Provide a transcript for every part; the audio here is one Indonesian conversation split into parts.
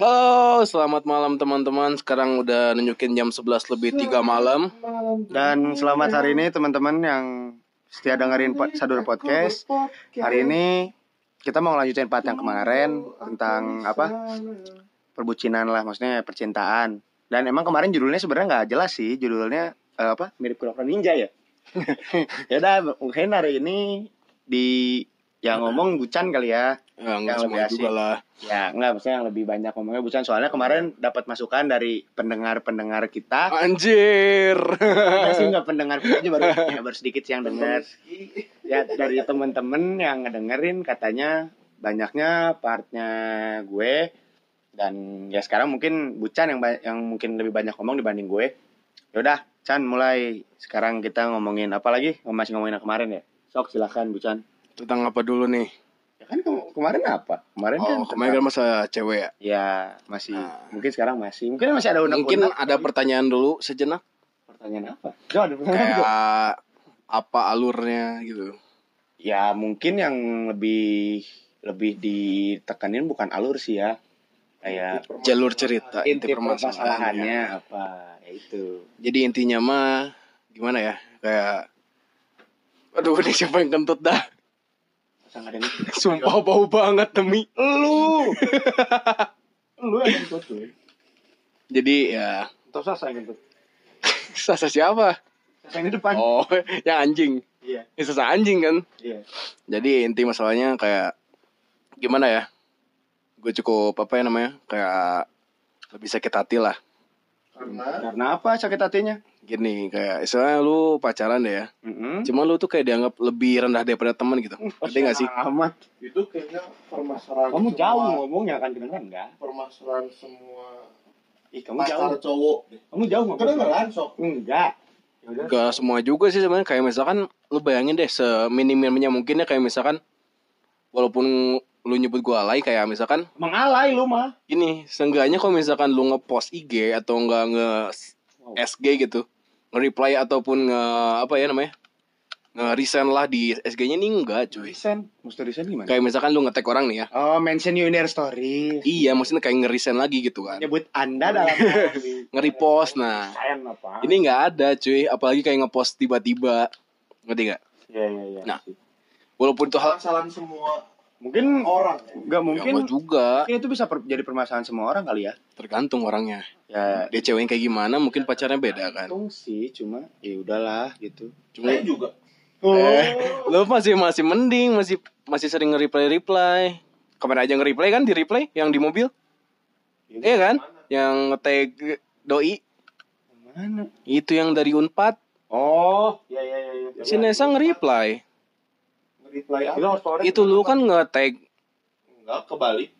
Halo, selamat malam teman-teman. Sekarang udah nunjukin jam 11 lebih 3 malam. Dan selamat hari ini teman-teman yang setia dengerin po- Sadur Podcast. Hari ini kita mau lanjutin part yang kemarin tentang apa? Perbucinan lah, maksudnya percintaan. Dan emang kemarin judulnya sebenarnya nggak jelas sih, judulnya eh, apa? Mirip Kuroko Ninja ya. ya udah, mungkin hari ini di yang ngomong Bucan kali ya. Ya, enggak Yang lebih juga asik. lah. Ya, enggak maksudnya yang lebih banyak ngomongnya Bucan soalnya kemarin dapat masukan dari pendengar-pendengar kita. Anjir. Kita sih nggak pendengar aja baru ya, baru sedikit sih yang dengar. Ya dari temen-temen yang ngedengerin katanya banyaknya partnya gue dan ya sekarang mungkin Bucan yang yang mungkin lebih banyak ngomong dibanding gue. Yaudah, Chan mulai sekarang kita ngomongin apa lagi? Masih ngomongin yang kemarin ya. Sok silakan Bucan. Tentang apa dulu nih? Ya kan ke- kemarin apa? Kemarin kan Oh, kemarin kan masa cewek ya. ya masih Nah. mungkin sekarang masih mungkin masih ada undang Mungkin ada pertanyaan dulu sejenak. pertanyaan apa? Coba ada pertanyaan? Kayak apa alurnya gitu. Ya mungkin yang lebih lebih ditekanin bukan alur sih ya. Kayak Jalur cerita inti inti permasalahannya. permasalahannya apa ya itu. Jadi intinya mah gimana ya? Kayak Aduh, ini siapa yang kentut dah? Masa nggak ada nih? Sumpah bau banget demi. Lu. Lu yang kentut lu. Jadi ya Atau Sasa yang kentut. sasa siapa? Sasa yang di depan. Oh, yang anjing. Iya. Ya, sasa anjing kan. Iya. Jadi inti masalahnya kayak gimana ya? Gue cukup apa ya namanya? Kayak lebih sakit hati lah. Karena apa sakit hatinya? Gini kayak istilahnya lu pacaran deh ya. Mm Cuma lu tuh kayak dianggap lebih rendah daripada teman gitu. Ngerti gak sih? Amat. itu kayaknya permasalahan Kamu semua- jauh ngomongnya kan kedengeran enggak? permasalahan semua Ih, kamu pacar jauh. cowok. Kamu jauh ngomong. kedengeran sok Enggak. Ya udah. Gak semua juga sih sebenarnya kayak misalkan lu bayangin deh seminim-minimnya mungkin ya kayak misalkan walaupun lu nyebut gua alay kayak misalkan Emang alay lu mah. ini seenggaknya kalau misalkan lu ngepost IG atau enggak nge SG gitu nge-reply ataupun nge apa ya namanya nge-resend lah di SG-nya nih enggak cuy Resign. Mesti resign gimana? kayak misalkan lu nge-tag orang nih ya Oh, mention you in their story. iya maksudnya kayak nge-resend lagi gitu kan Nyebut Anda dalam nge-repost nah apa? ini nggak ada cuy apalagi kayak nge-post tiba-tiba ngerti gak Iya, iya, iya. Nah. walaupun itu hal permasalahan semua Mungkin orang. nggak mungkin ya, juga. mungkin itu bisa per- jadi permasalahan semua orang kali ya. tergantung orangnya. Ya, dia cewek yang kayak gimana mungkin pacarnya beda kan. Untung sih cuma ya udahlah gitu. cuma saya juga. Eh, lu masih masih mending masih masih sering nge-reply reply kemarin aja nge-reply kan di reply yang di mobil? Iya kan? yang nge-tag doi. Mana? itu yang dari unpad. Oh, iya iya iya. iya. si Nesa nge-reply Itu apa? story. itu lu kan nge-tag. Enggak kebalik.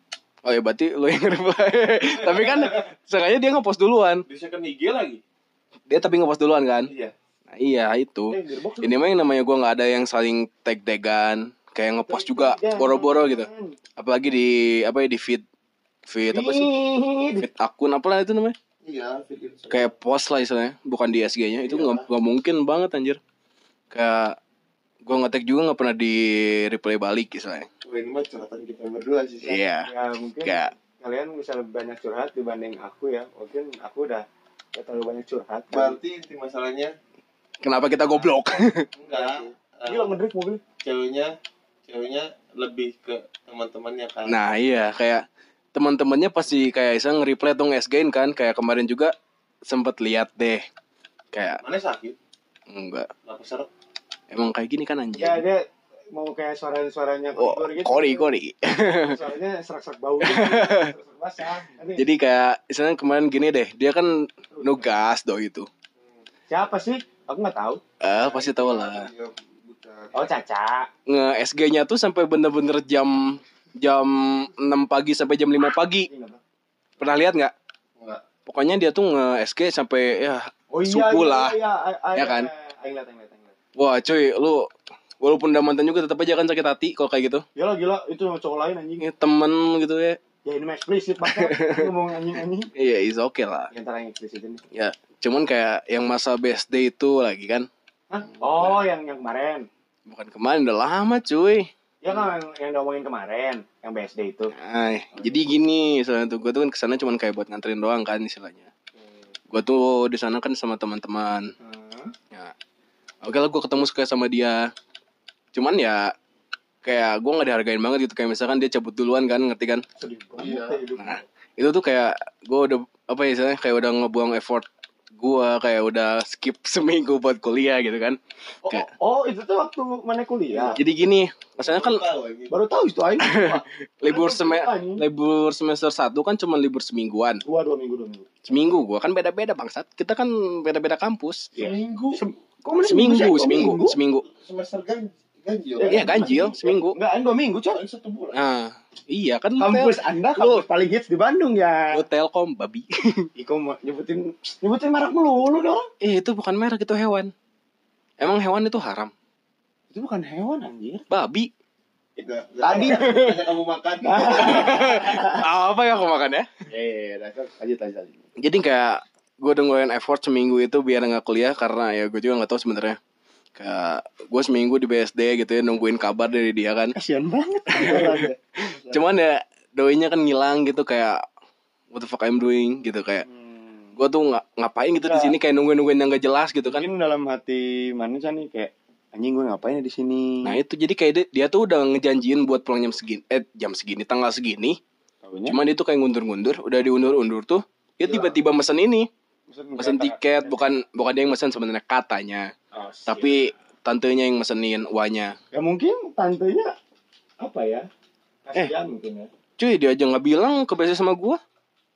Oh ya berarti lu yang nge-reply tapi kan sengaja dia nge-post duluan. Di second IG lagi? Dia tapi nge-post duluan kan? Iya. Nah, iya itu. Eh, ini mah yang namanya gua nggak ada yang saling tag-tagan kayak nge-post juga boro-boro gitu. Apalagi di apa ya di feed feed apa sih? Feed. Akun apa lah itu namanya. Iya feed kayak post lah istilahnya bukan di SG-nya itu nggak nggak mungkin banget anjir. Kayak gua ngetek juga nggak pernah di reply balik istilahnya. Ini mah curhatan kita berdua sih iya Ya mungkin kayak kalian bisa lebih banyak curhat dibanding aku ya. Mungkin aku udah gak terlalu banyak curhat. berarti inti masalahnya? Kenapa kita goblok? Enggak. Gila ngedrik mobil. ceweknya ceweknya lebih ke teman-temannya kan. Nah iya kayak teman-temannya pasti kayak iseng nge-reply atau nge-SG-in kan. Kayak kemarin juga sempet lihat deh. Kayak mana sakit? Enggak. Seret emang kayak gini kan anjir Ya dia mau kayak suara-suaranya oh gitu. kori kori Suaranya serak-serak bau gitu. Basah. Jadi kayak istilahnya kemarin gini deh dia kan nugas do itu siapa sih? Aku nggak tahu. eh pasti tahu lah Iya. Oh Caca. nge SG-nya tuh sampai bener-bener jam jam 6 pagi sampai jam 5 pagi pernah lihat nggak enggak pokoknya dia tuh nge SG sampai ya Oh iya, Subuh iya, lah. Iya, iya, iya, Ya kan? Aing liat, aing liat, aing liat. Wah cuy lu walaupun udah mantan juga tetap aja kan sakit hati kalau kayak gitu Gila, gila, itu sama cowok lain anjing. Ya, temen gitu ya Ya ini mah eksplisit banget. Ngomong anjing-anjing. iya is oke lah Yang antara yang eksplisit ini. ya cuman kayak yang masa BSD itu lagi kan Hah? Oh, yang yang kemarin. bukan kemarin udah lama cuy Ya kan yang ngomongin kemarin, yang BSD itu. Nah, jadi gini, soalnya tuh gue tuh kan ke sana cuman kayak buat nganterin doang kan istilahnya. Gue tuh di sana kan sama teman-teman. Ya, oke lah gue ketemu suka sama dia. Cuman ya kayak gue nggak dihargain banget gitu kayak misalkan dia cabut duluan kan ngerti kan Iya. ya nah itu tuh kayak gue udah apa ya istilahnya kayak udah ngebuang effort gue kayak udah skip seminggu buat kuliah gitu kan Oh, Kayak- oh, itu tuh waktu mana kuliah? jadi gini maksudnya kan. Baru tahu itu aing. libur seme libur semester satu kan cuma libur semingguan Dua dua minggu dua minggu. seminggu gue kan beda beda bangsat kita kan beda beda kampus Seminggu. Kok mana seminggu seminggu Dua seminggu Semester gan ganjil. Iya, ganjil, seminggu. Enggak, dua minggu, coy. Paling satu bulan. nah iya kan lu tel- Kampus Anda kampus paling hits di Bandung ya. lu telkom babi Iko mau nyebutin nyebutin merek melulu dong. eh itu bukan merek itu hewan emang hewan itu haram Itu bukan hewan anjir. babi Enggak. Tadi. Hanya kamu makan. apa yang aku makan ya Eh, lanjut lanjut lanjut. jadi kayak gue udah ngeluarin effort seminggu itu biar nggak kuliah karena ya gue juga nggak tahu sebenarnya. Kayak gue seminggu di BSD gitu ya nungguin kabar dari dia kan. Kasihan banget. cuman ya doinya kan ngilang gitu kayak what the fuck I'm doing? gitu kayak Hmm. gue tuh nggak ngapain gitu di sini? Kayak nungguin nungguin yang gak jelas gitu kan. Mungkin dalam hati mana sih nih kayak anjing gue ngapain ya di sini? nah itu jadi kayak dia, dia tuh udah ngejanjiin buat pulang jam segini eh jam segini tanggal segini. Taunya? Cuman itu kayak ngundur-ngundur udah diundur-undur tuh dia tiba-tiba mesen ini mesen tiket bukan bukan dia yang mesen sebenarnya katanya Oh, tapi tantenya yang mesenin uangnya ya mungkin tantenya apa ya? Kasihan mungkin ya. cuy dia aja nggak bilang ke BC sama gua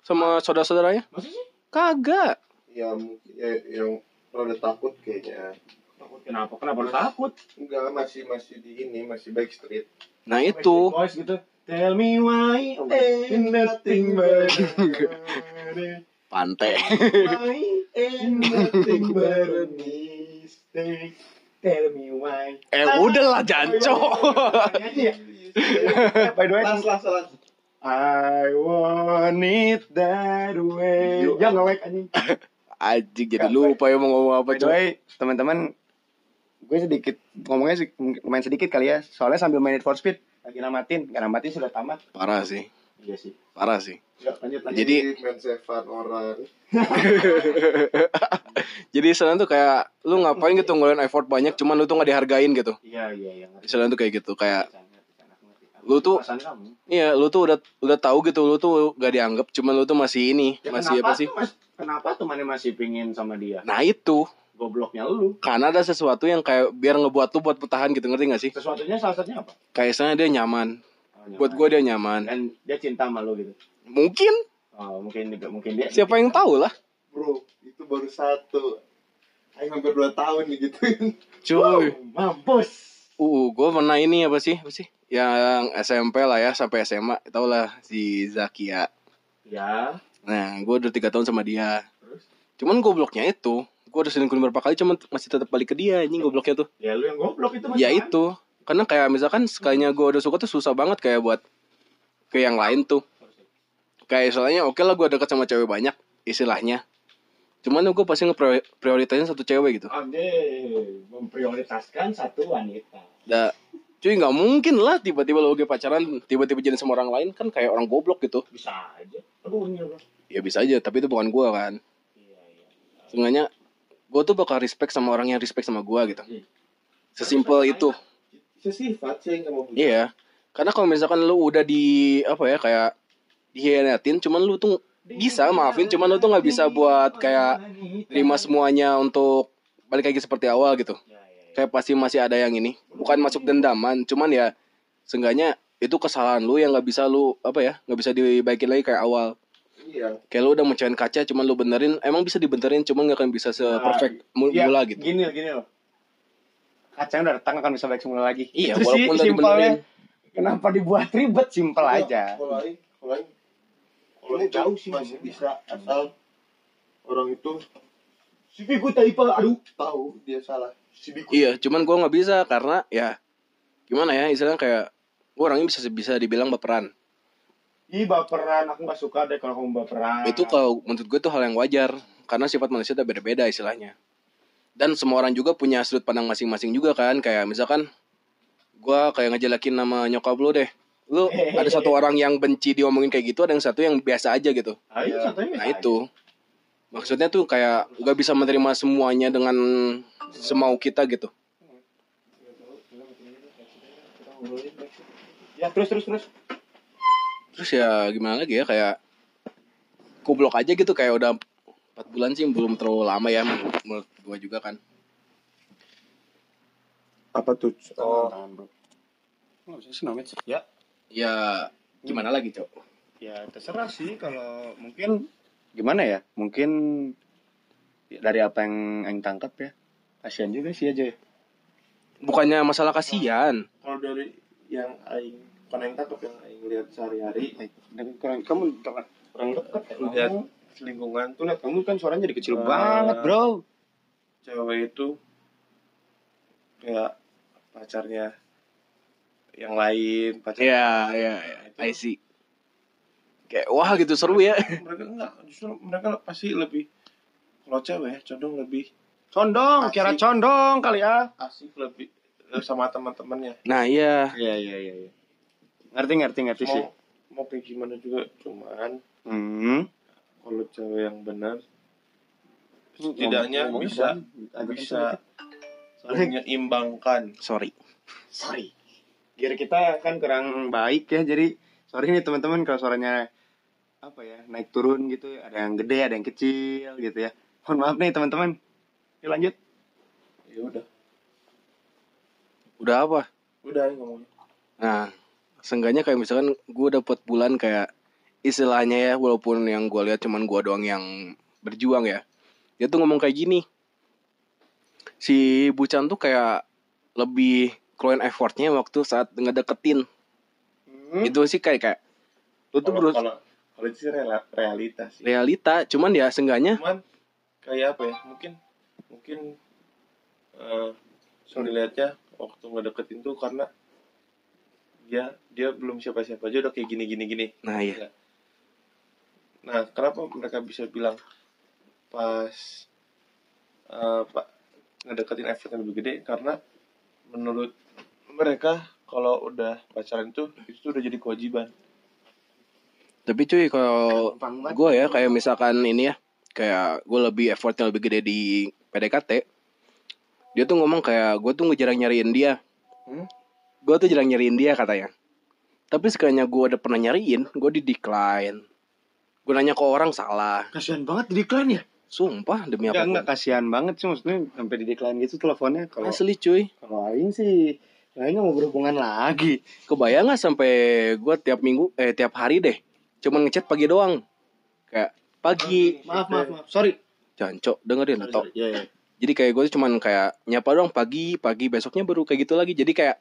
sama saudara-saudaranya Masa sih? kagak Ya mungkin ya, yang rada takut kayaknya. Takut kenapa? Kenapa lu takut? Enggak, masih masih di ini, masih backstreet. nah itu Boys gitu. Tell me why ain't nothing but pantai why ain't nothing but a mistake. Tell me why. eh udahlah janco ya? By the way, Las las las. I want it that way. Jangan ngewek anjing. anjing jadi lupa ya mau ngomong apa way, teman-teman, gue sedikit ngomongnya sih lumayan sedikit kali ya. Soalnya sambil main Need for Speed lagi namatin, nggak namatin sudah tamat. parah sih Iya sih. parah sih lanjut lanjut. Jadi- orang. jadi istilahnya tuh kayak lu ngapain gitu ngeluarin effort banyak cuman lu tuh nggak dihargain gitu Iya iya iya. istilahnya tuh kayak gitu kayak. Lu tuh-. Iya, lu tuh udah udah tahu gitu, lu tuh gak dianggap, cuman lu tuh masih ini, Ya, masih apa sih? tuh, Mas? Kenapa tuh mana masih pingin sama dia? Nah itu, Gobloknya lu. karena ada sesuatu yang kayak biar ngebuat lu buat bertahan gitu, ngerti gak sih? Sesuatunya salah satunya apa? Kayak misalnya dia nyaman, nyaman. buat gua dia nyaman. Dan dia cinta sama lu gitu. Mungkin, Oh, mungkin juga mungkin dia. siapa yang tahu lah. Bro, itu baru satu. Ayo hampir dua tahun nih gitu. Cuy, Mampus. uh, gua pernah ini apa sih, apa sih? Yang SMP lah ya, sampai SMA, tau lah si Zakia. Ya. Nah, gua udah tiga tahun sama dia. Terus? Cuman gobloknya itu, gua udah selingkuh beberapa kali, cuman masih tetap balik ke dia, anjing gobloknya tuh. Ya lu yang goblok itu ya itu karena kayak misalkan sekalinya gue udah suka tuh susah banget kayak buat ke yang lain tuh kayak soalnya oke lah gue deket sama cewek banyak istilahnya cuman gue pasti ngeprioritasin satu cewek gitu Ade, memprioritaskan satu wanita. da cuy nggak mungkin lah tiba-tiba lo lagi pacaran tiba-tiba jadi sama orang lain kan kayak orang goblok gitu Bisa aja. Aduh, ya bisa aja tapi itu bukan gue kan Iya, iya. sebenarnya gue tuh bakal respect sama orang yang respect sama gue gitu Iya. sesimpel itu Sesifat sih yang kamu punya. Iya. Karena kalau misalkan lu udah di apa ya kayak dihianatin cuman lu tuh bisa maafin cuman lu tuh nggak bisa buat kayak terima semuanya untuk balik lagi seperti awal gitu. Ya, ya, ya. Kayak pasti masih ada yang ini. Bukan masuk dendaman, cuman ya seenggaknya itu kesalahan lu yang nggak bisa lu apa ya nggak bisa dibaikin lagi kayak awal. Iya. Kayak lu udah mecahin kaca cuman lu benerin emang bisa dibenerin cuman nggak akan bisa se-perfect mu- Iya, mula gitu. Gini gini loh. Kacang udah retak akan bisa baik semula lagi. Iya, Itu walaupun sih udah simpelnya. dibenerin. Kenapa dibuat ribet? Simpel aja. Kalau lain, kalau lain, kalau itu Jauh sih, masih bisa asal orang itu Si Biku Taipa, aduh. tahu dia salah. Si Biku Iya, cuman gua nggak bisa karena ya gimana ya istilahnya kayak gua orangnya bisa bisa dibilang baperan. Ih baperan, aku gak suka deh kalau kamu baperan. Itu kalau menurut gue tuh hal yang wajar karena sifat manusia udah beda-beda istilahnya. Dan semua orang juga punya sudut pandang masing-masing juga kan. Kayak misalkan gua kayak ngejelekin nama nyokap lu deh. Lu ada satu orang yang benci diomongin kayak gitu ada yang satu yang biasa aja gitu. Ayo satunya nah itu. maksudnya tuh kayak nggak bisa menerima semuanya dengan semau kita gitu. Ya terus terus terus. terus ya gimana lagi ya kayak goblok aja gitu kayak udah empat bulan sih belum terlalu lama ya menurut gua juga kan Apa tuh? Oh. Oh, saya senang sih. Ya ya gimana lagi cok ya terserah sih kalau mungkin gimana ya mungkin dari apa yang yang tangkap ya kasihan juga sih aja ya. bukannya masalah kasihan Kalau dari yang aing bukan yang tangkap yang aing lihat sehari-hari Eh, kurang kamu kurang dekat ya lihat ngomong. Lingkungan tuh lihat kamu kan suaranya jadi kecil Ah. banget bro. Cewek itu kayak pacarnya yang lain pacar ya ya ya I see. Kayak wah gitu seru ya. Mereka enggak justru mereka pasti lebih kalau cewek condong lebih condong Asik. kira condong kali ya. Asik lebih eh, sama teman-temannya. Nah iya. Iya iya iya iya. ngerti ngerti ngerti sih. mau mau kayak gimana juga cuman hmm. Kalau cewek yang benar setidaknya bisa bisa Soalnya- menyeimbangkan. Sorry. Sorry. Gear kita kan kurang baik ya jadi sorry nih teman-teman kalau suaranya apa ya naik turun gitu ada yang gede ada yang kecil gitu ya. Mohon maaf nih teman-teman. Yuk lanjut. Ya udah. Udah apa? Udah aing ngomongnya. Nah, seenggaknya kayak misalkan gue dapet bulan kayak istilahnya ya, walaupun yang gue lihat cuman gue doang yang berjuang ya. Dia tuh ngomong kayak gini. Si Bucan tuh kayak lebih keluarin effortnya waktu saat ngedeketin. Itu sih kayak kayak lu tuh kalau kalau kalau itu sih realitas sih realita, cuman ya seenggaknya cuman kayak apa ya mungkin mungkin eh so dilihatnya waktu ngedeketin tuh karena dia dia belum siapa-siapa aja udah kayak gini gini gini nah iya. Nah kenapa mereka bisa bilang pas eh pak ngedeketin effort yang lebih gede? Karena menurut mereka kalau udah pacaran itu itu udah jadi kewajiban. Tapi cuy kalau gue ya kayak misalkan ini ya kayak gue lebih effortnya lebih gede di PDKT dia tuh ngomong kayak gue tuh ngejarang nyariin dia. Hmm? gue tuh jarang nyariin dia katanya. Tapi sekalinya gue udah pernah nyariin gue di decline gue nanya ke orang salah. Kasihan banget di decline ya? Sumpah demi apa enggak kasihan banget sih maksudnya sampai di decline gitu teleponnya kalau asli cuy. kalau aing sih aing mau berhubungan lagi. Kebayang nggak sampai gue tiap minggu eh tiap hari deh cuman ngechat pagi doang. Kayak pagi. Maaf maaf maaf. Sorry. Jancok dengerin atau. Iya, iya. jadi kayak gue tuh cuman kayak nyapa doang pagi pagi besoknya baru kayak gitu lagi. Jadi kayak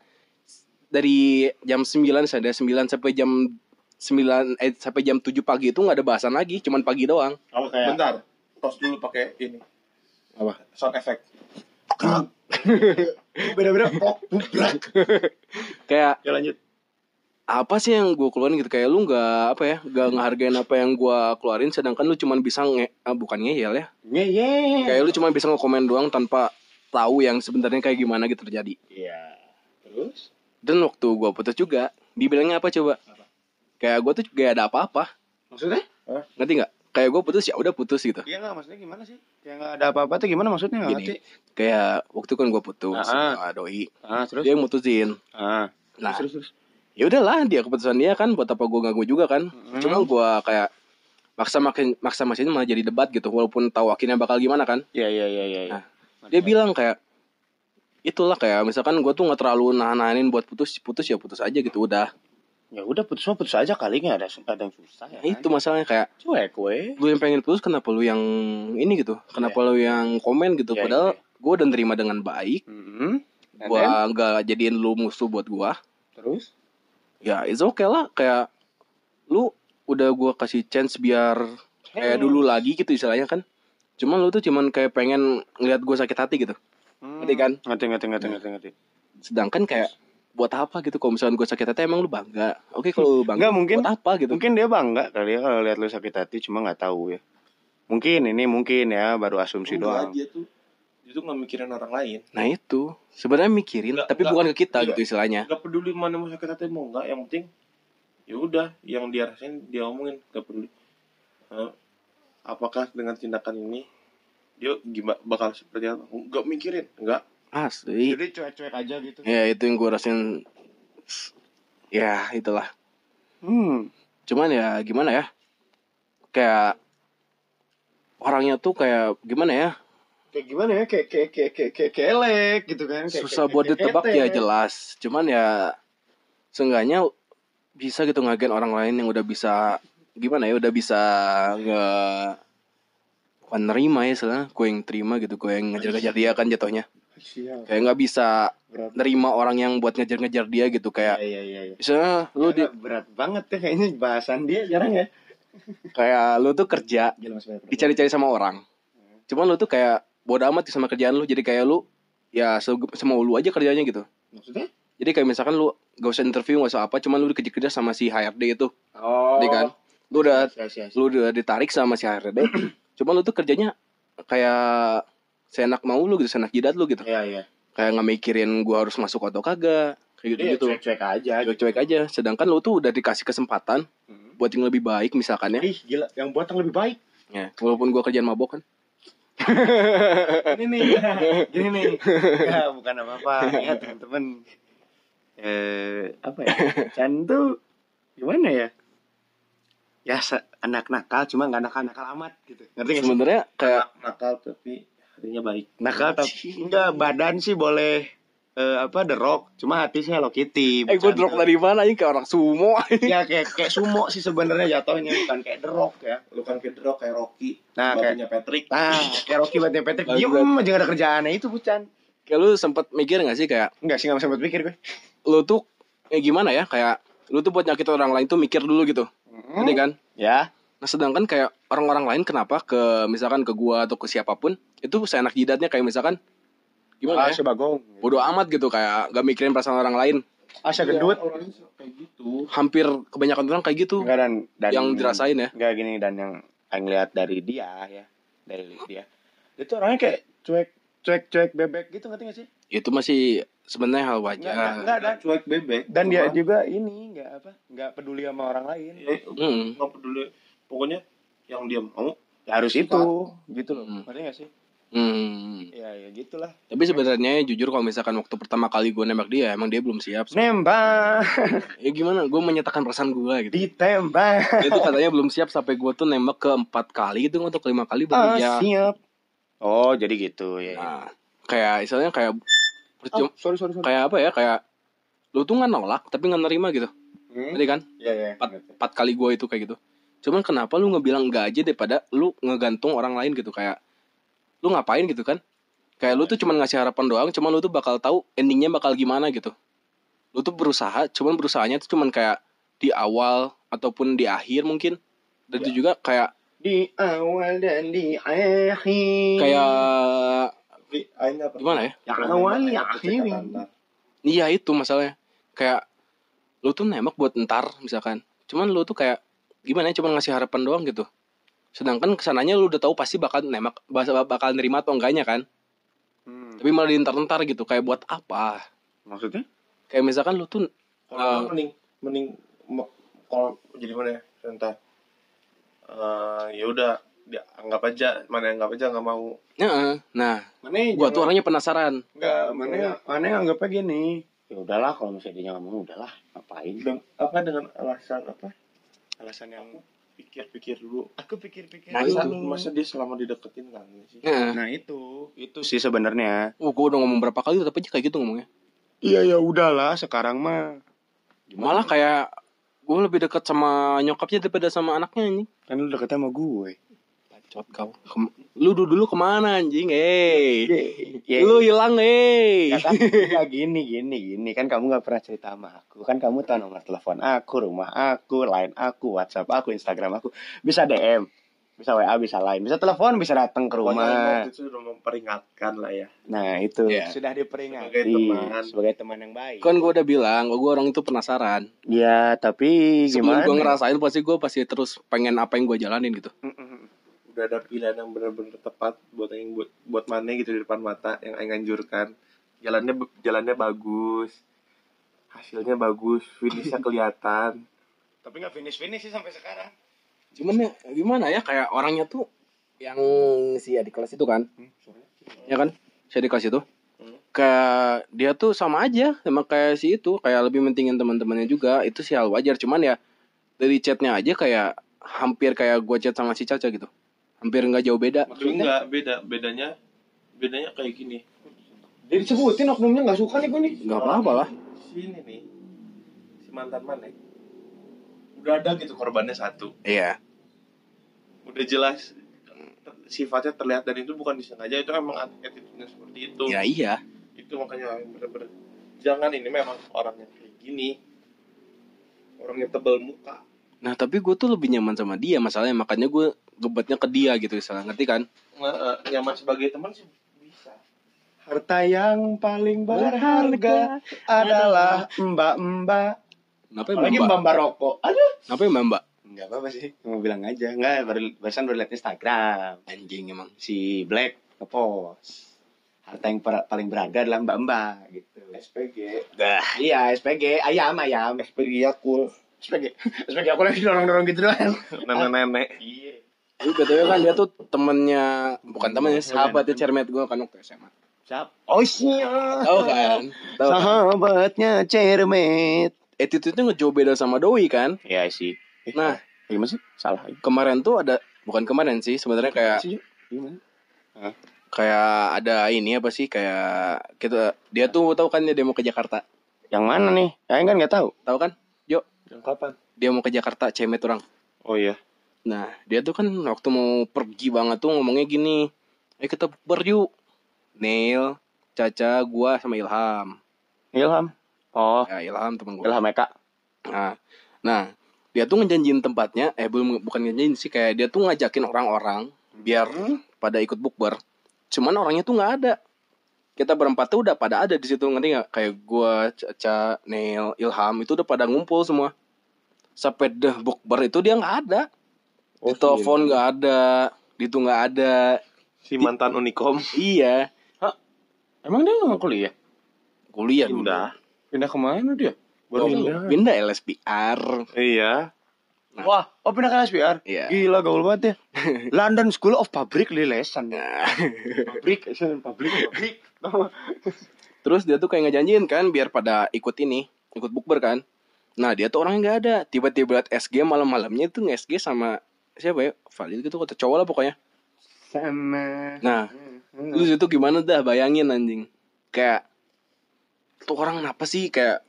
dari jam 9 sampai 9 sampai jam 9 eh sampai jam 7 pagi itu nggak ada bahasan lagi cuman pagi doang. Oh kayak bentar tos dulu pakai ini. Apa? Sound effect. Beda-beda pok bubrak kayak ya lanjut. apa sih yang gue keluarin gitu? Kayak lu nggak apa ya nggak ngehargain apa yang gue keluarin sedangkan lu cuman bisa nge ah, bukan ngeyel ya. Ye ye kayak lu cuma bisa ngekomen doang tanpa tahu yang sebenarnya kayak gimana gitu terjadi. Iya. Terus? Dan waktu gue putus juga dibilangnya apa coba kayak gue tuh gak ada apa-apa. Maksudnya? Ngerti nggak? Kayak gue putus ya udah putus gitu. Iya nggak maksudnya gimana sih? Kayak nggak ada apa-apa tuh gimana maksudnya? Nggak Gini, ngerti. kayak waktu kan gue putus Ah. sama doi. Ah terus? Dia yang mutusin. Ah. Nah terus terus ya udahlah dia keputusan dia kan buat apa gue ganggu juga kan. Hmm. cuma gue kayak maksa makin maksa makin malah jadi debat gitu walaupun tahu akhirnya bakal gimana kan. Iya iya iya iya Nah, dia bilang kayak itulah kayak misalkan gue tuh nggak terlalu nahan-nahanin buat putus putus ya putus aja gitu udah ya udah putus mah putus aja kali nggak ada ada yang susah ya Nah, itu masalahnya kayak cuek we lu yang pengen putus kenapa lu yang ini gitu? Kenapa lu yang komen gitu? Iya, padahal iya. gue udah nerima dengan baik. Hmm And gue nggak jadiin lu musuh buat gue terus? Ya it's okay lah. Kayak lu udah gue kasih chance biar kayak Hmm. dulu lagi gitu istilahnya kan? Cuman lu tuh cuman kayak pengen ngeliat gue sakit hati gitu. Ngerti kan? ngerti ngerti ngerti ngerti ngerti. Sedangkan kayak buat apa gitu? Kalau misalnya gue sakit hati emang lu bangga? Oke kalau lu bangga Nggak, mungkin- buat apa? gitu. mungkin dia bangga kali ya kalau lihat lu sakit hati cuma nggak tahu ya. Mungkin ini mungkin ya baru asumsi Enggak, doang. dia tuh dia tuh nggak mikirin orang lain. Nah itu. Sebenarnya mikirin Nggak- tapi nggak- bukan ke kita iya. gitu istilahnya. nggak peduli mana mau sakit hati mau nggak yang penting ya udah yang dia rasain dia omongin nggak peduli. Eh, apakah dengan tindakan ini dia gimana bakal seperti apa? Nggak mikirin nggak Asli. Jadi cuek-cuek aja gitu. Ya itu yang gue rasain. Ya itulah. Hmm. Cuman ya gimana ya? Kayak orangnya tuh kayak gimana ya? Kayak gimana ya? Kayak kayak kayak kayak, kayak kelek gitu kan. Kayak, Susah kayak- buat kayak ditebak ya jelas. Cuman ya seenggaknya bisa gitu ngagen orang lain yang udah bisa gimana ya udah bisa nge bukan nerima ya salah gue yang terima gitu gue yang ngejar-ngejar dia kan jatuhnya Siap. kayak nggak bisa Berat. nerima orang yang buat ngejar-ngejar dia gitu kayak Iya iya iya. misalnya lu di berat banget ya kayaknya bahasan dia jarang ya. kayak lu tuh kerja dicari-cari sama orang cuman lu tuh kayak bodoh amat sama kerjaan lu jadi kayak lu ya semau lu aja kerjanya gitu Maksudnya? jadi kayak misalkan lu gak usah interview gak usah apa cuman lu dikejar-kejar sama si HRD itu Oh. Iya kan lu udah Sia, sia, sia. lu udah ditarik sama si HRD cuman lu tuh kerjanya kayak seenak mau lu gitu seenak jidat lu gitu Iya iya. kayak nggak mikirin gua harus masuk atau kagak kayak gitu Iya, gitu cuek-cuek aja. cuek-cuek aja sedangkan lu tuh udah dikasih kesempatan Hmm. buat yang lebih baik misalkan ya Ih, gila, yang buat yang lebih baik. ya walaupun gua kerjaan mabok kan Ini nih, gini nih. Ya, bukan apa-apa. Ya, teman-teman. Eh, apa ya? Chan tuh gimana ya? Ya, anak nakal, cuma nggak nakal-nakal amat gitu. Ngerti sebenarnya kayak nakal tapi hatinya baik. Nakal tapi enggak badan sih boleh eh, apa The Rock, cuma hati sih Hello Kitty. eh gue bercanda. drop dari mana ini? Kayak orang sumo. Ya kayak kayak sumo sih sebenarnya jatuhnya bukan kayak The Rock ya. lu kan kayak Rock kayak Rocky. Nah, kayak Patrick. Nah, kayak Rocky buatnya Patrick, diem aja gak ada kerjaannya itu bucan. kayak lu sempet mikir gak sih kayak Enggak sih, gak sempat pikir gue. lu tuh kayak gimana ya? Kayak lu tuh buat nyakitin orang lain tuh mikir dulu gitu. Ngerti kan? Ya, nah sedangkan kayak orang-orang lain kenapa ke misalkan ke gua atau ke siapa pun itu seenak jidatnya kayak misalkan gimana ya bagong. bodoh amat gitu kayak gak mikirin perasaan orang lain Asya Iya, gendut. orangnya kayak gitu hampir kebanyakan orang kayak gitu Enggak dan, dan yang dirasain ya Enggak gini dan yang yang lihat dari dia ya, dari dia. Dia tuh orangnya kayak cuek cuek cuek bebek gitu ngerti gak sih? itu masih sebenarnya hal Enggak, wajar enggak, dan cuek bebek dan dia Cuma, juga ini enggak apa? Enggak peduli sama orang lain. ya, Hmm. nggak peduli pokoknya yang dia mau Ya harus itu, gitu loh. Hmm. Ngerti gak sih? Hmm. Ya ya gitulah. Tapi sebenarnya jujur kalau misalkan waktu pertama kali gue nembak dia, emang dia belum siap. Nembak, Ya gimana? Gue menyatakan perasaan gue gitu. ditembak. Dia tuh katanya belum siap sampai gue tuh nembak ke empat kali gitu atau kelima kali Ah, baru ya. siap. Oh, jadi gitu ya. Nah, kayak istilahnya kayak percuma, Oh, sorry sorry sorry. kayak apa ya? Kayak lu tuh nggak nolak tapi nggak nerima gitu. Hmm? Kan? Iya iya. Empat, empat kali gue itu kayak gitu. Cuman kenapa lu ngebilang enggak aja daripada lu ngegantung orang lain gitu kayak lu ngapain gitu kan? Kayak lu tuh cuman ngasih harapan doang, cuman lu tuh bakal tahu endingnya bakal gimana gitu. Lu tuh berusaha, cuman berusahanya tuh cuman kayak di awal ataupun di akhir mungkin. Dan itu juga kayak Di awal dan di akhir. kayak apa gimana ya? Ya awal ya akhir. Iya itu masalahnya. Kayak lu tuh nembak buat ntar misalkan. Cuman lu tuh kayak gimana ya cuman ngasih harapan doang gitu. Sedangkan ke sananya lu udah tahu pasti bakal nembak bakal bakal nerima atau enggaknya kan. Hmm. Tapi malah dientar-entar gitu kayak buat apa? Maksudnya? Kayak misalkan lu tuh kalau Ah. mending mending me- kalau jadi mana ya entah Eh, ya udah dia anggap aja mana yang anggap aja nggak mau Heeh. Nah, Mana gua tuh orangnya penasaran. enggak, mana mana anggapnya gini. Ya udahlah kalau misalnya dia nggak mau udahlah, ngapain? Deng- apa dengan alasan apa Alasan yang pikir-pikir dulu aku pikir-pikir Nah, masa, itu. masa dia selama dideketin kan sih Heeh. Nah, itu. Itu sih sebenarnya. Oh, gua udah ngomong berapa kali tapi aja kayak gitu ngomongnya. Iya ya udahlah sekarang mah. Malah kayak gue lebih dekat sama nyokapnya daripada sama anaknya anjing. Kan lu deket sama gue. Bacot kau. Kem- lu dulu dulu ke mana anjing? Eh, Ya, lu hilang eh. ya kan ya gini gini gini kan kamu nggak pernah cerita sama aku kan kamu tahu nomor telepon aku rumah aku line aku WhatsApp aku Instagram aku bisa DM bisa WA bisa line bisa telepon bisa datang ke rumah itu sudah memperingatkan lah ya nah itu Iya. sudah diperingati Sebagai teman. sebagai teman yang baik Kan gue udah bilang, gue orang itu penasaran. ya tapi Sebelum gimana gue ngerasain pasti gue pasti terus pengen apa yang gue jalanin gitu. Udah ada pilihan yang benar-benar tepat buat yang buat buat mana gitu di depan mata yang aing anjurkan jalannya jalannya bagus hasilnya bagus finishnya kelihatan Tapi nggak finish finish sih sampai sekarang. Cuman ya gimana ya kayak orangnya tuh yang si adik kelas itu kan. Ya kan? Si adik kelas itu. Hmm. Kayak dia tuh sama aja sama kayak si itu, kayak lebih mentingin teman-temannya juga. Itu sih hal wajar, cuman ya dari chatnya aja kayak hampir kayak gua chat sama si Caca gitu. Hampir nggak jauh beda. maksudnya enggak beda bedanya bedanya kayak gini Jadi disebutin oknumnya nggak suka nih gue nih. Nggak apa-apa lah. si ini nih si mantan mana udah ada gitu korbannya satu Iya. udah jelas sifatnya terlihat dan itu bukan disengaja itu emang attitude-nya seperti itu Ya iya. itu makanya bener-bener jangan ini memang orangnya kayak gini orangnya tebal muka Nah tapi gue tuh lebih nyaman sama dia masalahnya makanya gue gebetnya ke dia gitu misalnya ngerti kan? Nyaman sebagai teman sih bisa Harta yang paling berharga adalah mbak-mbak. Kenapa ya Apalagi mbak? mbak-mbak rokok. Aduh. Kenapa ya mbak? Enggak apa-apa sih. Mau bilang aja. Enggak, baru barusan baru liat Instagram. Anjing emang. Si Black ngepost. Harta yang per- paling berharga adalah mbak-mbak gitu. SPG Dah. Iya, SPG, ayam ayam. SPG Yakul SPG. SPG aku lagi dorong-dorong gitu doang. nenek-nenek Iya. Tapi btw kan dia tuh temennya bukan temennya sahabatnya cermet gue kan waktu SMA. Siap. Oh iya. Tahu kan? Tahu. kan? Sahabatnya cermet. Attitude-nya ngejauh beda sama Doi kan? Iya sih. Eh, Nah, gimana sih? Salah. kemarin tuh ada bukan kemarin sih sebenarnya kayak sih, gimana? kayak ada ini apa sih kayak kita dia tuh tahu kan dia mau ke Jakarta. Yang mana nih? Aing kan nggak tahu. Tahu kan? Jo, yang kapan dia mau ke Jakarta cemet orang. oh iya Nah, dia tuh kan waktu mau pergi banget tuh ngomongnya gini. Eh kita bukber yuk. Neil, Caca, gua sama Ilham. Ilham. Oh, Ya, Ilham teman gua. Ilham Eka. Nah, nah, dia tuh ngejanjiin tempatnya, eh belum bukan ngejanjiin sih kayak dia tuh ngajakin orang-orang biar pada ikut bukber. Cuman orangnya tuh nggak ada. Kita berempat tuh udah pada ada di situ ngerti nggak? Kayak gua, Caca, Neil, Ilham itu udah pada ngumpul semua. Sampai deh bukber itu dia nggak ada. Oh, di telepon nggak ada, di itu nggak ada. si mantan Unicom Iya, Emang dia nggak kuliah? kuliah dulu. pindah Pindah ke mana dia? Oh, pindah. pindah LSPR. iya Nah. Wah, oh pindah ke SPR? Iya. Gila gaul banget ya. London School of Public Relations. Nah, Public, public, public. Terus dia tuh kayak ngejanjiin kan biar pada ikut ini, ikut bukber kan. Nah dia tuh orangnya nggak ada. Tiba-tiba liat SG malam-malamnya tuh nge-SG sama siapa ya? Valid gitu kata cowok lah pokoknya. Sama. Nah, lu itu gimana dah bayangin anjing. Kayak tuh orang kenapa sih kayak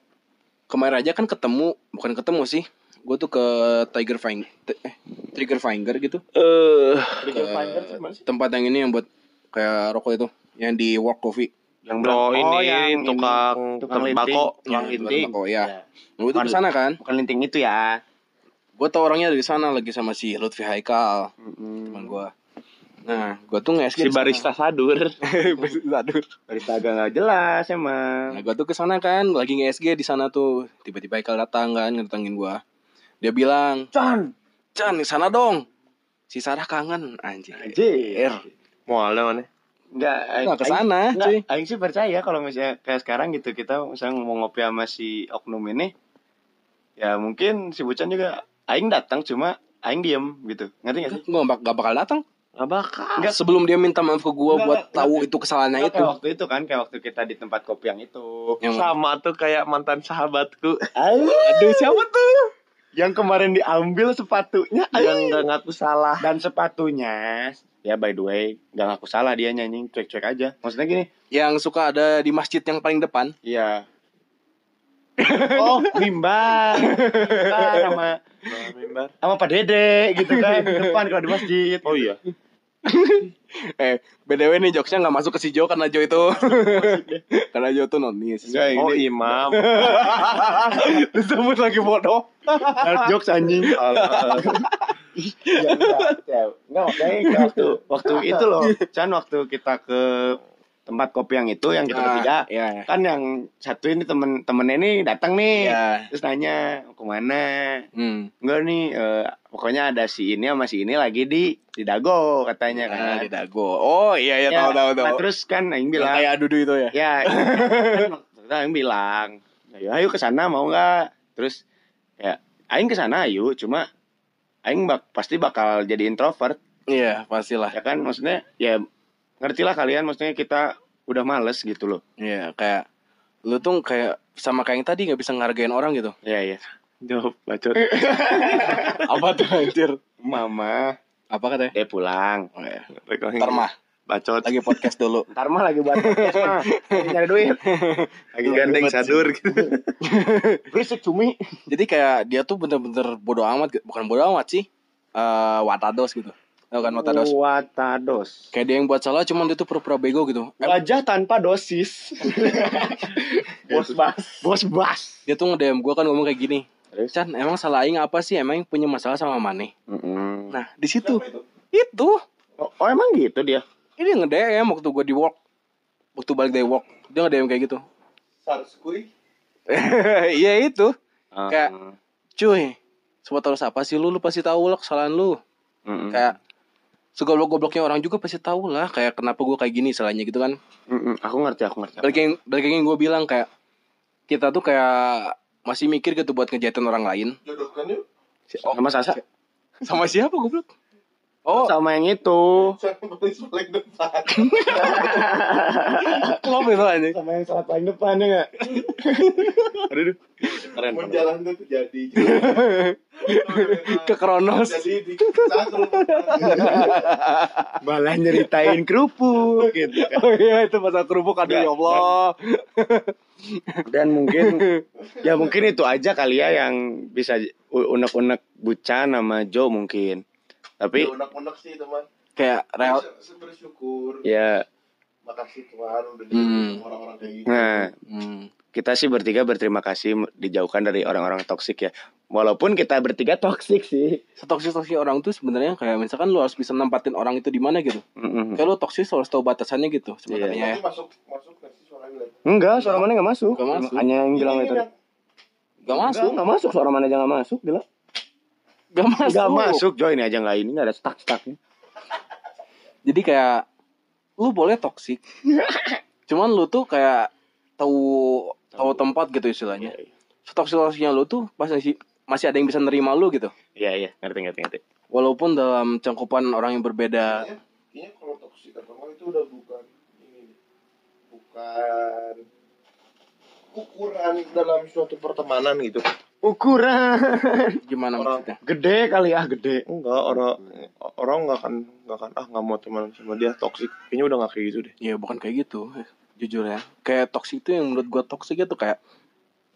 kemarin aja kan ketemu, bukan ketemu sih. Gue tuh ke Tiger Finger, eh, Trigger Finger gitu. eh tuh sih? tempat yang ini yang buat kayak rokok itu, yang di Work Coffee. Yang oh ini yang tukang tukang tembakau linting. Tukang Ya, tukang linting. ya. Ya. Gue tuh di sana kan. Bukan linting itu ya. Gue tau orangnya dari sana lagi sama si Lutfi Haikal teman gue nah gue tuh nge si barista sadur Aduh. Barista agak nggak jelas emang. nah gue tuh ke sana kan lagi nge SG di sana tuh tiba-tiba Haikal datang kan ngetengin gue dia bilang Chan. Chan di sana dong si Sarah kangen anjir Anjir. mau ada mana Enggak, Nggak ke sana, cuy. Aing sih percaya kalau misalnya kayak sekarang gitu kita misalnya mau ngopi sama si oknum ini ya mungkin si Bucan juga Aing datang cuma Aing diem gitu. Ngerti gak sih? gue gak, gak bakal datang. Nggak bakal. Enggak. sebelum dia minta maaf ke gue Nggak, buat nggak, tahu itu kesalahannya Nggak itu. kayak waktu itu kan kayak waktu kita di tempat kopi yang itu. Yang sama tuh kayak mantan sahabatku. Aduh. Siapa tuh? Yang kemarin diambil sepatunya. Yang nggak ngaku salah. Dan sepatunya ya by the way nggak ngaku salah dia nyanyi cuek-cuek aja. Maksudnya gini. Yang suka ada di masjid yang paling depan. Iya oh mimbar mimbar sama mimbar sama Pak Dede gitu kan di depan kalau di masjid. Oh iya. Eh btw nih jokesnya nggak masuk ke si Jo karena Jo itu. Karena Jo tuh nonis. Oh ini imam. Disebut lagi bodoh. Dark jokes anjing. Ya, enggak, ya, enggak kayak waktu waktu itu loh. Chan waktu kita ke tempat kopi yang itu yang kita Nah, bertiga Iya. kan yang satu ini temen temennya ini datang nih Iya. terus nanya ke mana Hmm. enggak nih eh, pokoknya ada si ini sama si ini lagi di di dago katanya kan Nah, di dago. Oh iya iya Ya, tahu tahu tahu. nah, terus kan Aing Yang bilang kayak dudu itu ya. ya kan Aing bilang ayo ayo ke sana mau nggak terus ya Aing ke sana ayo cuma Aing bak pasti bakal jadi introvert Iya pastilah. ya kan maksudnya ya ngerti lah kalian maksudnya kita udah males gitu loh Iya kayak lu tuh kayak sama kayak yang tadi nggak bisa ngargain orang gitu. ya ya jawab bacot Apa tuh anjir? mama Apa katanya? eh pulang Oh, iya. Rekam Ntar mah bacot lagi podcast dulu. ntar mah lagi buat podcast mah lagi nyari duit lagi gandeng sadur gitu. berisik cumi Jadi kayak dia tuh bener-bener bodoh amat, bukan bodoh amat sih. Eh watados gitu. Tahu kan watados? Watados Kayak dia yang buat salah cuman dia tuh pura-pura bego gitu. Wajah tanpa dosis bos bas bos bas dia tuh nge-DM gue kan ngomong kayak gini. Chan, emang salah aing apa sih? Emang yang punya masalah sama Mane? Mm-mm. Nah, di situ. Itu. oh, oh, emang gitu dia Ini nge-DM waktu gue di work. Waktu balik dari work. Dia nge-DM kayak gitu. sarskui Iya itu. Ah. Kayak- Cuy, sobat terus apa sih lu? Lu pasti tahu lah kesalahan lu. Mm-mm. Kayak segoblok-gobloknya orang juga pasti tahu lah kayak kenapa gue kayak gini salahnya gitu kan. Mm-mm. aku ngerti aku ngerti Balik yang balik yang gue bilang kayak kita tuh kayak masih mikir gitu buat ngejahatin orang lain. jodohkan yuk sama Sasa Sama siapa goblok? Oh, sama yang itu. Saya baris paling depan klop itu aja. sama yang salah paling depan ya nggak? Aduh keren mau jalan tuh terjadi Ke Kronos. jadi di satu malah nyeritain kerupuk gitu kan. Oh iya itu masa kerupuk aduh ya Allah. dan mungkin ya mungkin itu aja kali ya yang bisa unek-unek Bucan sama Joe mungkin tapi unek-unek sih teman Kayak real bersyukur ya makasih Tuhan udah Hmm. orang-orang kayak gitu nah hmm. kita sih bertiga berterima kasih dijauhkan dari orang-orang toksik ya walaupun kita bertiga toksik sih Setoksik-toksik orang tuh sebenarnya kayak misalkan lu harus bisa nempatin orang itu di mana gitu. Mm-mm. Kayak lu toksik harus tahu batasannya gitu sebenarnya ya. Tapi masuk masuk nggak sih suara enggak suara mana nggak masuk masuk. hanya yang bilang itu yang- Gak masuk. Enggak, nggak masuk suara mana aja nggak masuk gila Gak masuk. nggak masuk Joy ini aja nggak ini nggak ada stuck stucknya Jadi kayak lu boleh toksik. Cuman lu tuh kayak tahu tahu tempat gitu istilahnya. Setoksik-toksiknya lu tuh masih masih ada yang bisa nerima lu gitu. iya iya ngerti ngerti ngerti Walaupun dalam cangkupan orang yang berbeda. Kayaknya kayaknya kalau toksik atau enggak itu udah bukan ini bukan ukuran dalam suatu pertemanan gitu ukuran Gimana Orang- maksudnya? gede kali ya gede enggak orang orang nggak akan nggak akan ah nggak mau teman sama dia toksik kayaknya udah nggak kayak gitu deh Ya bukan kayak gitu. eh, Jujur ya. Kayak toksik itu yang menurut gua toksik itu kayak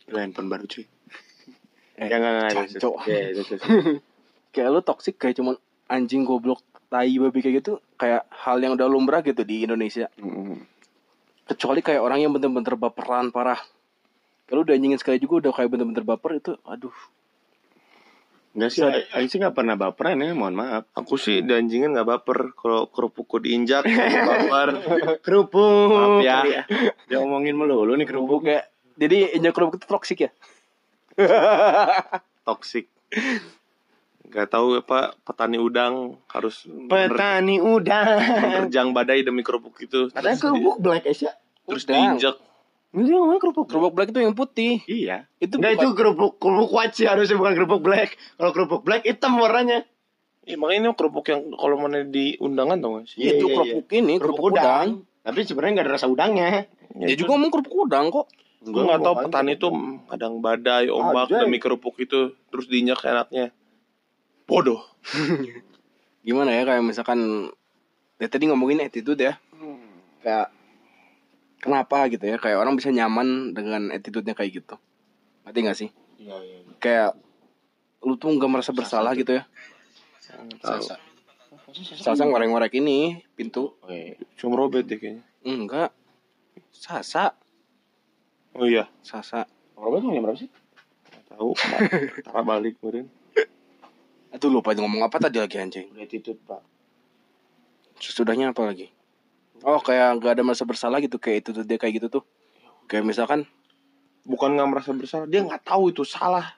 Gila, handphone baru cuy Eh, ya nggak nggak jancok. ya, ya, ya, ya. kayak lu toksik kayak cuman anjing goblok tai babi kayak gitu kayak hal yang udah lumrah gitu di Indonesia Mm-mm. kecuali kayak orang yang bener-bener baperan parah kalau udah anjingin sekali juga udah kayak bener-bener baper itu aduh Enggak sih, Aing sih nggak pernah baperan ya, mohon maaf. aku sih danjingin nggak baper kalau kerupukku diinjak baper Kerupuk. Maaf ya. Dia ngomongin melulu nih kerupuk. kerupuk kayak jadi injak kerupuk itu toksik ya toksik nggak tahu apa petani udang harus Petani udang. menerjang badai demi kerupuk itu Katanya kerupuk black Asia. terus Udang. diinjak Ini dia ngomongnya kerupuk. kerupuk black itu yang putih Iya. itu Enggak itu kerupuk kerupuk sih harusnya bukan kerupuk black. Kalau kerupuk black hitam warnanya. Iya, makanya ini kerupuk yang kalau mana di undangan tau gak sih? Iya, itu iya, kerupuk ini kerupuk, udang, Tapi sebenarnya nggak ada rasa udangnya. ya juga ngomong kerupuk udang kok Gue gak tau petani itu kadang badai, ombak Anjay. demi kerupuk itu terus diinjak enaknya. Bodoh. gimana ya kayak misalkan ya tadi ngomongin attitude ya kayak kenapa gitu ya kayak orang bisa nyaman dengan attitude-nya kayak gitu ngerti gak sih Iya, iya. kayak lu tuh nggak merasa bersalah gitu ya Tahu. Sasa ngorek-ngorek ini pintu Cuma robet deh kayaknya. enggak Sasa Oh iya, Sasa Robert mau berapa sih? Nggak tahu. Tara balik kemarin. Aduh lupa ngomong apa tadi lagi anjing Gratitude pak. Sesudahnya apa lagi Oh kayak gak ada merasa bersalah gitu kayak itu tuh dia kayak gitu tuh. Kayak misalkan bukan nggak merasa bersalah dia nggak tahu itu salah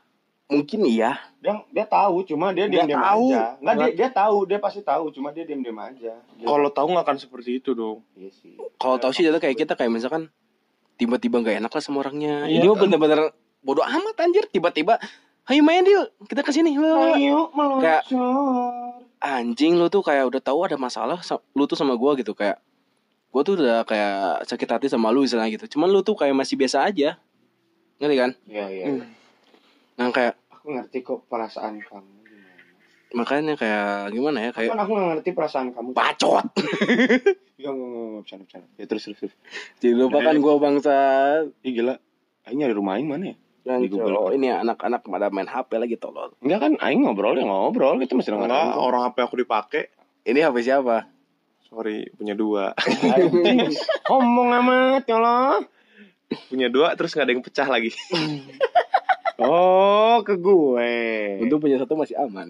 mungkin iya. Dia dia tahu, cuma dia Nggak diam-diam tahu. aja. Enggak dia Nggak- dia tahu, dia pasti tahu, cuma dia diam-diam aja. Dia- kalau tahu nggak akan seperti itu dong Iya sih. Kalau tahu sih jatuh kayak kita kayak misalkan tiba-tiba gak enak lah sama orangnya. Iya Ini kan? bener-bener bodoh amat anjir tiba-tiba Ayo main yuk, kita ke sini. Ayo Kayak- meluncur. Anjing lu tuh kayak udah tahu ada masalah sa- lu tuh sama gua gitu kayak gua tuh udah kayak sakit hati sama lu misalnya gitu. Cuman lu tuh kayak masih biasa aja. Ngerti kan? Iya, iya. Hmm. Nah kayak Aku ngerti kok perasaan kamu gimana. makanya kayak gimana ya kayak Kan aku nggak ngerti perasaan kamu. bacot. Enggak, enggak, enggak, bercanda, bercanda. Ya terus, terus, terus. Jadi lupa kan gua bangsa. Ih gila. Aing nyari rumah Aing mana ya? Di Google. Oh, ini anak-anak pada main HP lagi tolol. Enggak kan, Aing ngobrol ya ngobrol. Kita masih Enggak, dengerin. kok. orang HP aku dipakai Ini HP siapa? Sorry punya dua. Ngomong amat ya Allah. punya dua terus nggak ada yang pecah lagi Oh, ke gue. Untung punya satu masih aman.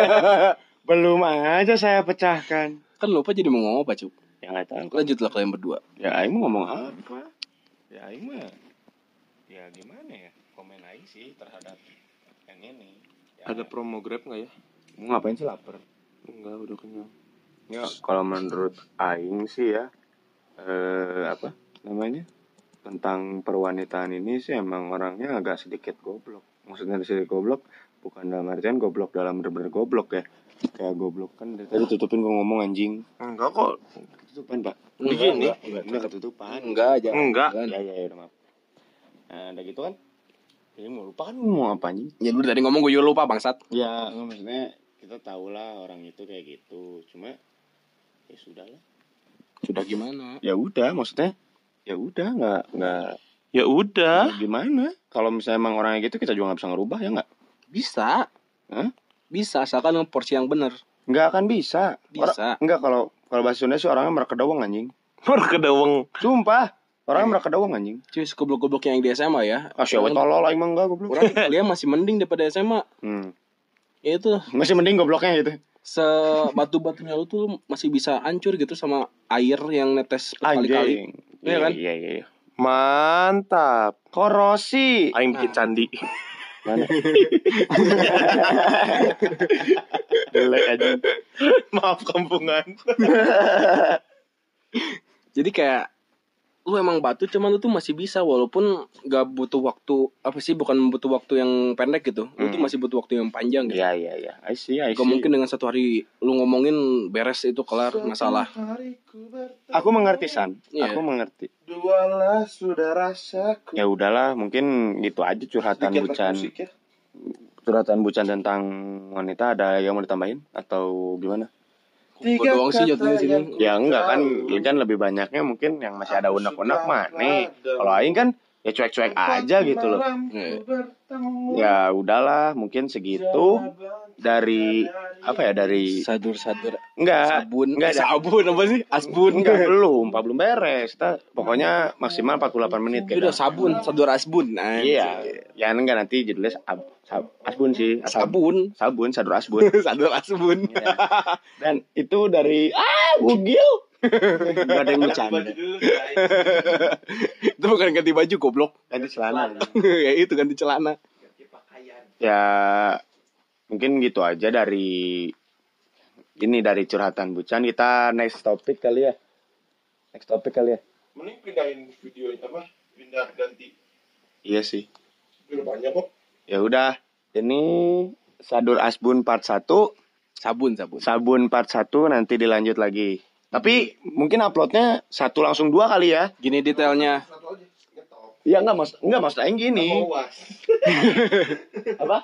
Belum aja saya pecahkan. kan lupa jadi mau ngomong apa, Cuk? Ya nggak tahu. Lanjutlah kalian berdua. Ya Aing mau ngomong apa? Ya Aing mah ya gimana ya? Komen Aing sih terhadap yang ini. Ya, ada promo grab nggak ya mau ngapain sih lapar? enggak udah kenyang Ya kalau menurut Aing sih ya eh apa namanya? Tentang perwanitaan ini sih emang orangnya agak sedikit goblok. Maksudnya sedikit goblok bukan dalam artian goblok dalam bener-bener goblok ya. Kayak goblok kan dari tadi tutupin gua ngomong anjing. enggak kok Ketutupan, Pak. Begini? Enggak, enggak, enggak ketutupan. Enggak aja. Enggak. Ya ya ya maaf. Nah, udah gitu kan. Ya mau lupa kan mau apa anjing? Ya lu tadi ngomong gue juga lupa bangsat. Ya, maksudnya kita tahu lah orang itu kayak gitu. Cuma ya sudah lah. Sudah gimana? Ya udah, maksudnya ya udah nggak nggak ya udah gimana. Kalau misalnya emang orangnya gitu kita juga nggak bisa ngerubah ya nggak? Bisa. Hah? Bisa asalkan dengan porsi yang benar. Nggak akan bisa. Bisa. Orang, nggak kalau kalau bahasa Sunda sih orangnya merekedawang anjing. baru kedawang Sumpah. Orangnya merekedawang anjing. Cuy, goblok-goblok yang di SMA ya. Ah, siapa tolol aing mah enggak goblok. Orang kuliah masih mending daripada SMA. Hmm. Ya itu Masih mending gobloknya gitu. Sebatu-batunya lu tuh masih bisa hancur gitu sama air yang netes berkali-kali. Anjing. Iya kan? Iya, iya, iya. mantap Korosi. aing bikin candi Mana? Jelek aja. maaf kampungan Jadi kayak lu emang batu cuman lu tuh masih bisa walaupun gak butuh waktu apa sih bukan butuh waktu yang pendek gitu. Lu tuh Hmm. masih butuh waktu yang panjang gitu. Iya, iya, iya. I see, I see. Gak mungkin dengan satu hari lu ngomongin beres itu kelar masalah. Aku mengerti San. Iya. Aku mengerti. Dualah sudah rasaku. Ya udahlah, mungkin gitu aja curhatan Sedikit bucan. musik ya. Curhatan bucan tentang wanita ada yang mau ditambahin atau gimana? Gue doang sih jatuhnya sini. Ya enggak kan, ini kan lebih banyaknya mungkin yang masih ada unek-unek mah nih. Kalau aing kan ya cuek-cuek aja gitu loh. Iya. Ya udahlah, mungkin segitu dari apa ya dari Sadur-sadur enggak sabun. enggak sabun apa sih? Asbun. enggak belum, Pak belum beres. Kita pokoknya maksimal 48 menit Itu udah sabun, sadur asbun. Nah, Iya, ya enggak nanti judulnya asbun sih. Sab- Sabun. sabun, sadur asbun. sadur asbun. Iya. Dan itu dari ah bugil. Gak ada yang bercanda. itu bukan ganti baju goblok. Ganti celana. ya itu ganti celana. Ya mungkin gitu aja dari ini dari curhatan bucan kita next topik kali ya. Next topik kali ya. Mending pindahin video apa? Pindah ganti. Iya sih. Udah banyak kok. Ya udah. Ini Sadur Asbun part 1, Sabun, sabun. Sabun part 1 nanti dilanjut lagi. Tapi mungkin uploadnya satu langsung dua kali ya. Gini detailnya. Satu aja. Ngetok. Ya enggak mas, enggak mas Aing gini. Mau uas. Apa?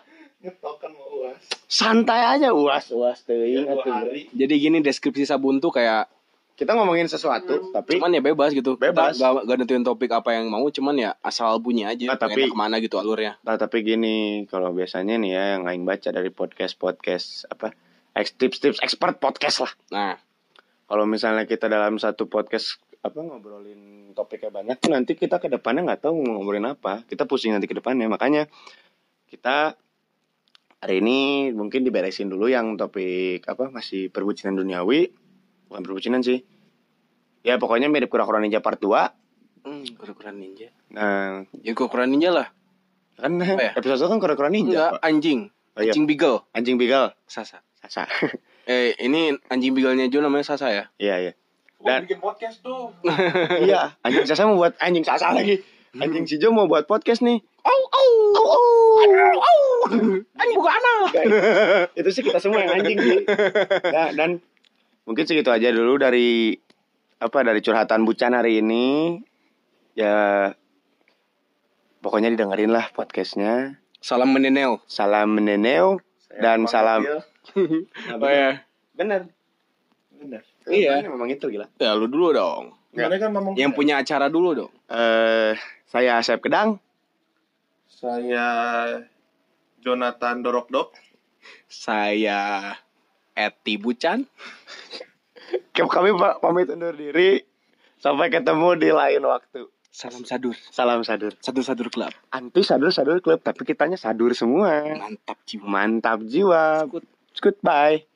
Ngetok kan mau uas. Santai aja uas uas Ya, teuing. Jadi gini deskripsi sabun tuh kayak Kita ngomongin sesuatu tapi cuman ya bebas gitu. Bebas. Kita gak, gak nentuin topik apa yang mau, cuman ya asal bunyi aja. Nah, tapi- ke mana gitu alurnya. Nah, tapi gini, kalau biasanya nih ya yang aing baca dari podcast-podcast apa? Ex tips-tips expert podcast lah. Nah, Kalau misalnya kita dalam satu podcast apa ngobrolin topiknya banyak tuh nanti kita ke depannya nggak tahu mau ngobrolin apa. Kita pusing nanti ke depannya. Makanya kita hari ini mungkin diberesin dulu yang topik apa masih perbucinan duniawi. Bukan perbucinan sih. Ya pokoknya mirip kura-kura ninja part 2. Hmm, kura-kura ninja. Nah, Ya kura-kura ninja lah. kan Apa ya? episode 1 kan kura-kura Enggak, ninja. Pak. anjing. Oh, iya. Anjing beagle. Anjing beagle. Sasa. Sasa. Eh, ini anjing beagle-nya Jo namanya Sasa ya? Iya, iya. Oh, Dan- bikin podcast tuh. iya, anjing Sasa mau buat anjing Sasa lagi. Anjing si Jo mau buat podcast nih. Au au au au. au. Anjing bukan anak. Itu sih kita semua yang anjing sih. Nah, dan mungkin segitu aja dulu dari apa dari curhatan bucan hari ini. Ya pokoknya didengerin lah podcastnya. Salam menenel. Salam meneneu dan salam. Oh ya. Bener. Benar. Iya. Memang itu gila. Ya lu dulu dong. Kan ngomong Yang punya acara dulu dong. Eh, saya Asep Kedang. Saya Jonathan Dorokdok. Saya Eti Bucan. Kami pa- pamit undur diri. Sampai ketemu di lain waktu. Salam sadur. Salam sadur. Sadur-sadur club. Anti sadur sadur klub, tapi kitanya sadur semua. Mantap jiwa. Mantap jiwa. Goodbye.